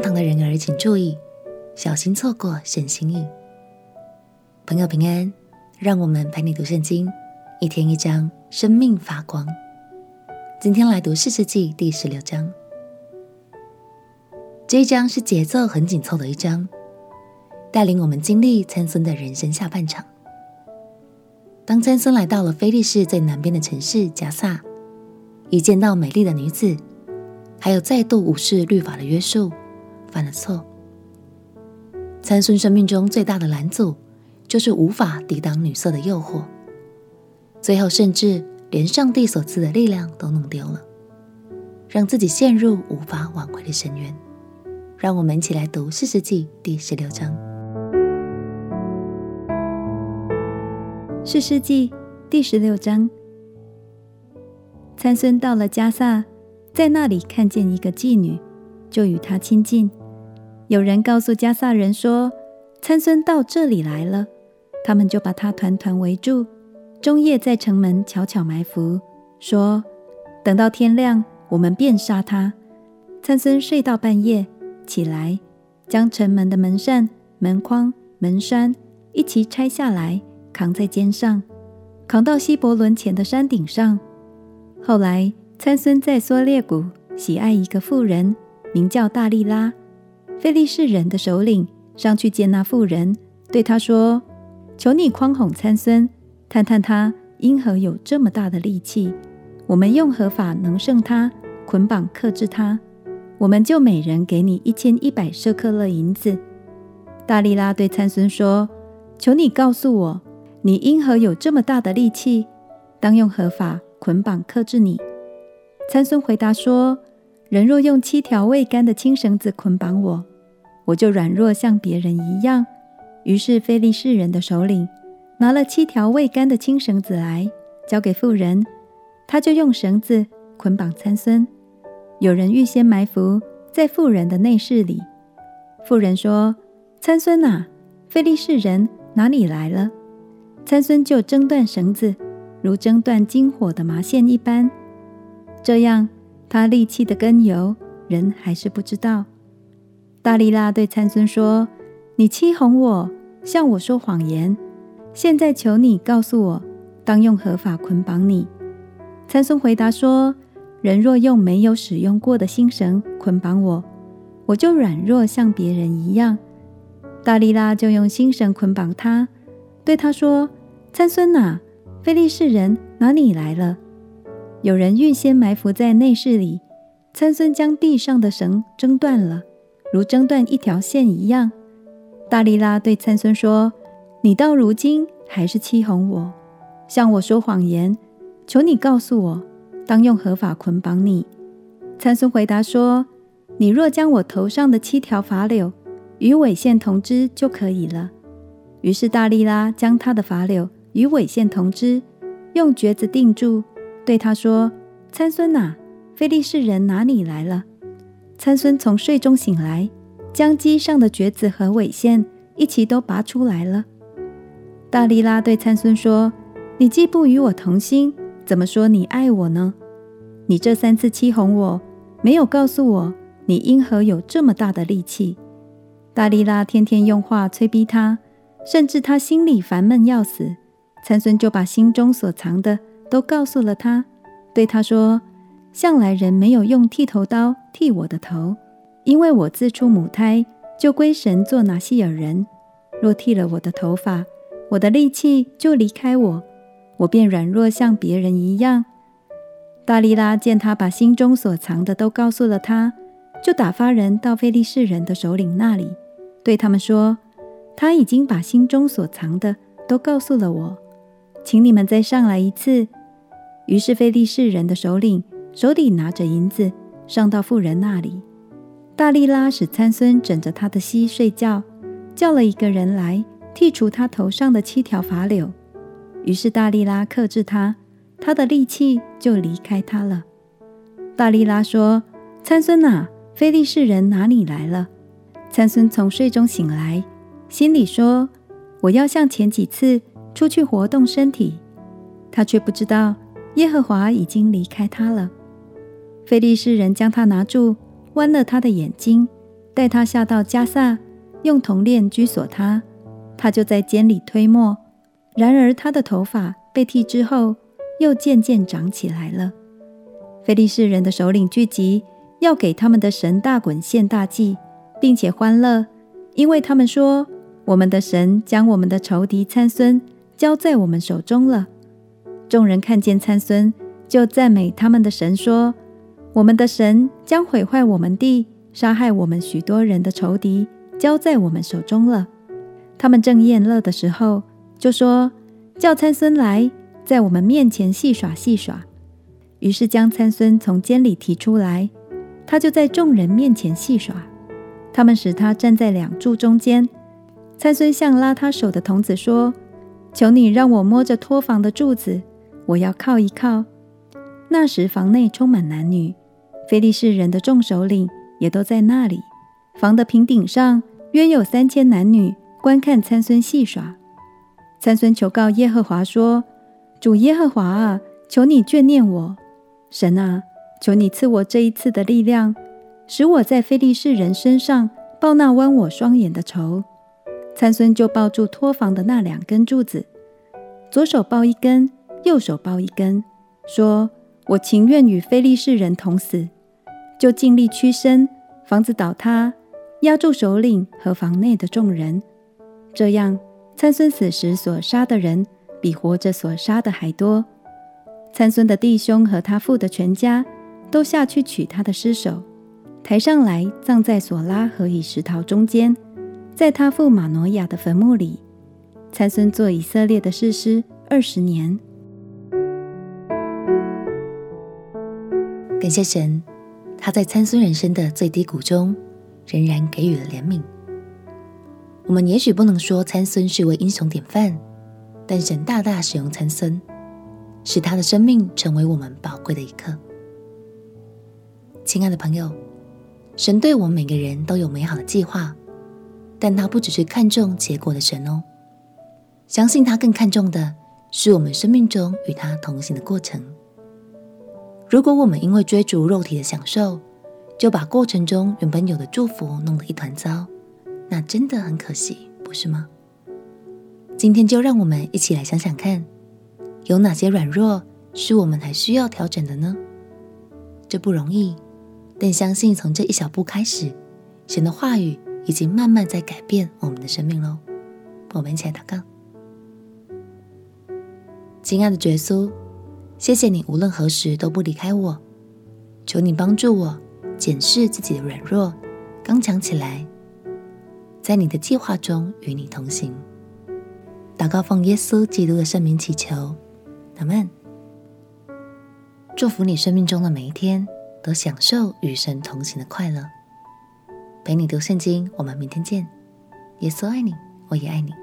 堂的人儿，请注意，小心错过神心意。朋友平安，让我们陪你读圣经，一天一章，生命发光。今天来读士师记第十六章。这一章是节奏很紧凑的一章，带领我们经历参孙的人生下半场。当参孙来到了菲利士最南边的城市迦萨，一见到美丽的女子，还有再度无视律法的约束，犯了错。参孙生命中最大的拦阻，就是无法抵挡女色的诱惑，最后甚至连上帝所赐的力量都弄丢了，让自己陷入无法挽回的深渊。让我们一起来读士师记第十六章。士师记第十六章，参孙到了迦萨，在那里看见一个妓女，就与她亲近。有人告诉加萨人说，参孙到这里来了，他们就把他团团围住，中夜在城门悄悄埋伏，说：等到天亮，我们便杀他。参孙睡到半夜，起来，将城门的门扇、门框、门闩一齐拆下来。扛在肩上，扛到希伯伦前的山顶上。后来，参孙在梭烈谷喜爱一个妇人，名叫大利拉。非利士人的首领上去见那妇人，对他说：“求你宽哄参孙，探探他因何有这么大的力气。我们用何法能胜他，捆绑克制他？我们就每人给你一千一百舍客勒银子。”大力拉对参孙说：“求你告诉我。”你因何有这么大的力气？当用何法捆绑克制你？参孙回答说：“人若用七条未干的青绳子捆绑我，我就软弱像别人一样。”于是菲利士人的首领拿了七条未干的青绳子来，交给妇人，他就用绳子捆绑参孙。有人预先埋伏在妇人的内室里。妇人说：“参孙啊，菲利士人哪里来了。”参孙就挣断绳子，如挣断金火的麻线一般。这样，他力气的根由，人还是不知道。大利拉对参孙说：“你欺哄我，向我说谎言。现在求你告诉我，当用何法捆绑你？”参孙回答说：“人若用没有使用过的新绳捆绑我，我就软弱像别人一样。”大利拉就用新绳捆绑他，对他说。参孙哪，非利士人拿你来了。有人预先埋伏在内室里，参孙将地上的绳挣断了，如争断一条线一样。大力拉对参孙说：“你到如今还是欺哄我，向我说谎言。求你告诉我，当用何法捆绑你？”参孙回答说：“你若将我头上的七条法柳与尾线同织就可以了。”于是大力拉将他的法柳。与尾线同织，用橛子定住，对他说：“参孙哪，非利士人哪里来了。”参孙从睡中醒来，将机上的橛子和尾线一起都拔出来了。大力拉对参孙说：“你既不与我同心，怎么说你爱我呢？你这三次欺哄我，没有告诉我你因何有这么大的力气。”大力拉天天用话催逼他，甚至他心里烦闷要死。参孙就把心中所藏的都告诉了他，对他说：“向来人没有用剃头刀剃我的头，因为我自出母胎就归神做拿细耳人。若剃了我的头发，我的力气就离开我，我便软弱像别人一样。”大利拉见他把心中所藏的都告诉了他，就打发人到非利士人的首领那里，对他们说：“他已经把心中所藏的都告诉了我。”请你们再上来一次。于是非利士人的首领手里拿着银子，上到妇人那里。大力拉使参孙枕着他的膝睡觉，叫了一个人来剔除他头上的七条发綹。于是大力拉克制他，他的力气就离开他了。大力拉说：“参孙哪，非利士人拿你来了。”参孙从睡中醒来，心里说：“我要像前几次。”出去活动身体，他却不知道耶和华已经离开他了。菲利士人将他拿住，剜了他的眼睛，带他下到加萨，用铜链拘锁他，他就在监里推磨。然而他的头发被剃之后，又渐渐长起来了。菲利士人的首领聚集，要给他们的神大衮献大祭，并且欢乐，因为他们说：“我们的神将我们的仇敌参孙交在我们手中了。”众人看见参孙，就赞美他们的神，说：“我们的神将毁坏我们地、杀害我们许多人的仇敌交在我们手中了。”他们正宴乐的时候，就说：“叫参孙来，在我们面前戏耍戏耍。”于是将参孙从监里提出来，他就在众人面前戏耍。他们使他站在两柱中间。参孙向拉他手的童子说：“求你让我摸着托房的柱子，我要靠一靠。”那时房内充满男女，非利士人的众首领也都在那里。房的平顶上约有三千男女观看参孙戏耍。参孙求告耶和华说：“主耶和华啊，求你眷念我。”神啊，求你赐我这一次的力量，使我在非利士人身上报那剜我双眼的仇。参孙就抱住托房的那两根柱子，左手抱一根，右手抱一根，说：“我情愿与非利士人同死。”就尽力屈身，房子倒塌，压住首领和房内的众人。这样，参孙死时所杀的人，比活着所杀的还多。参孙的弟兄和他父的全家都下去取他的尸首，抬上来葬在索拉和以实陶中间，在他父玛挪亚的坟墓里。参孙做以色列的士师二十年。感谢神，他在参孙人生的最低谷中，仍然给予了怜悯。我们也许不能说参孙是位英雄典范，但神大大使用参孙。使他的生命成为我们宝贵的一刻。亲爱的朋友，神对我们每个人都有美好的计划，但他不只是看重结果的神哦。相信他更看重的是我们生命中与他同行的过程。如果我们因为追逐肉体的享受，就把过程中原本有的祝福弄得一团糟，那真的很可惜，不是吗？今天就让我们一起来想想看。有哪些软弱是我们还需要调整的呢？这不容易，但相信从这一小步开始，神的话语已经慢慢在改变我们的生命喽。我们一起来祷告。亲爱的耶稣，谢谢你无论何时都不离开我，求你帮助我检视自己的软弱，刚强起来，在你的计划中与你同行。祷告奉耶稣基督的圣名祈求。阿门，祝福你生命中的每一天都享受与神同行的快乐。陪你读圣经，我们明天见。耶稣爱你，我也爱你。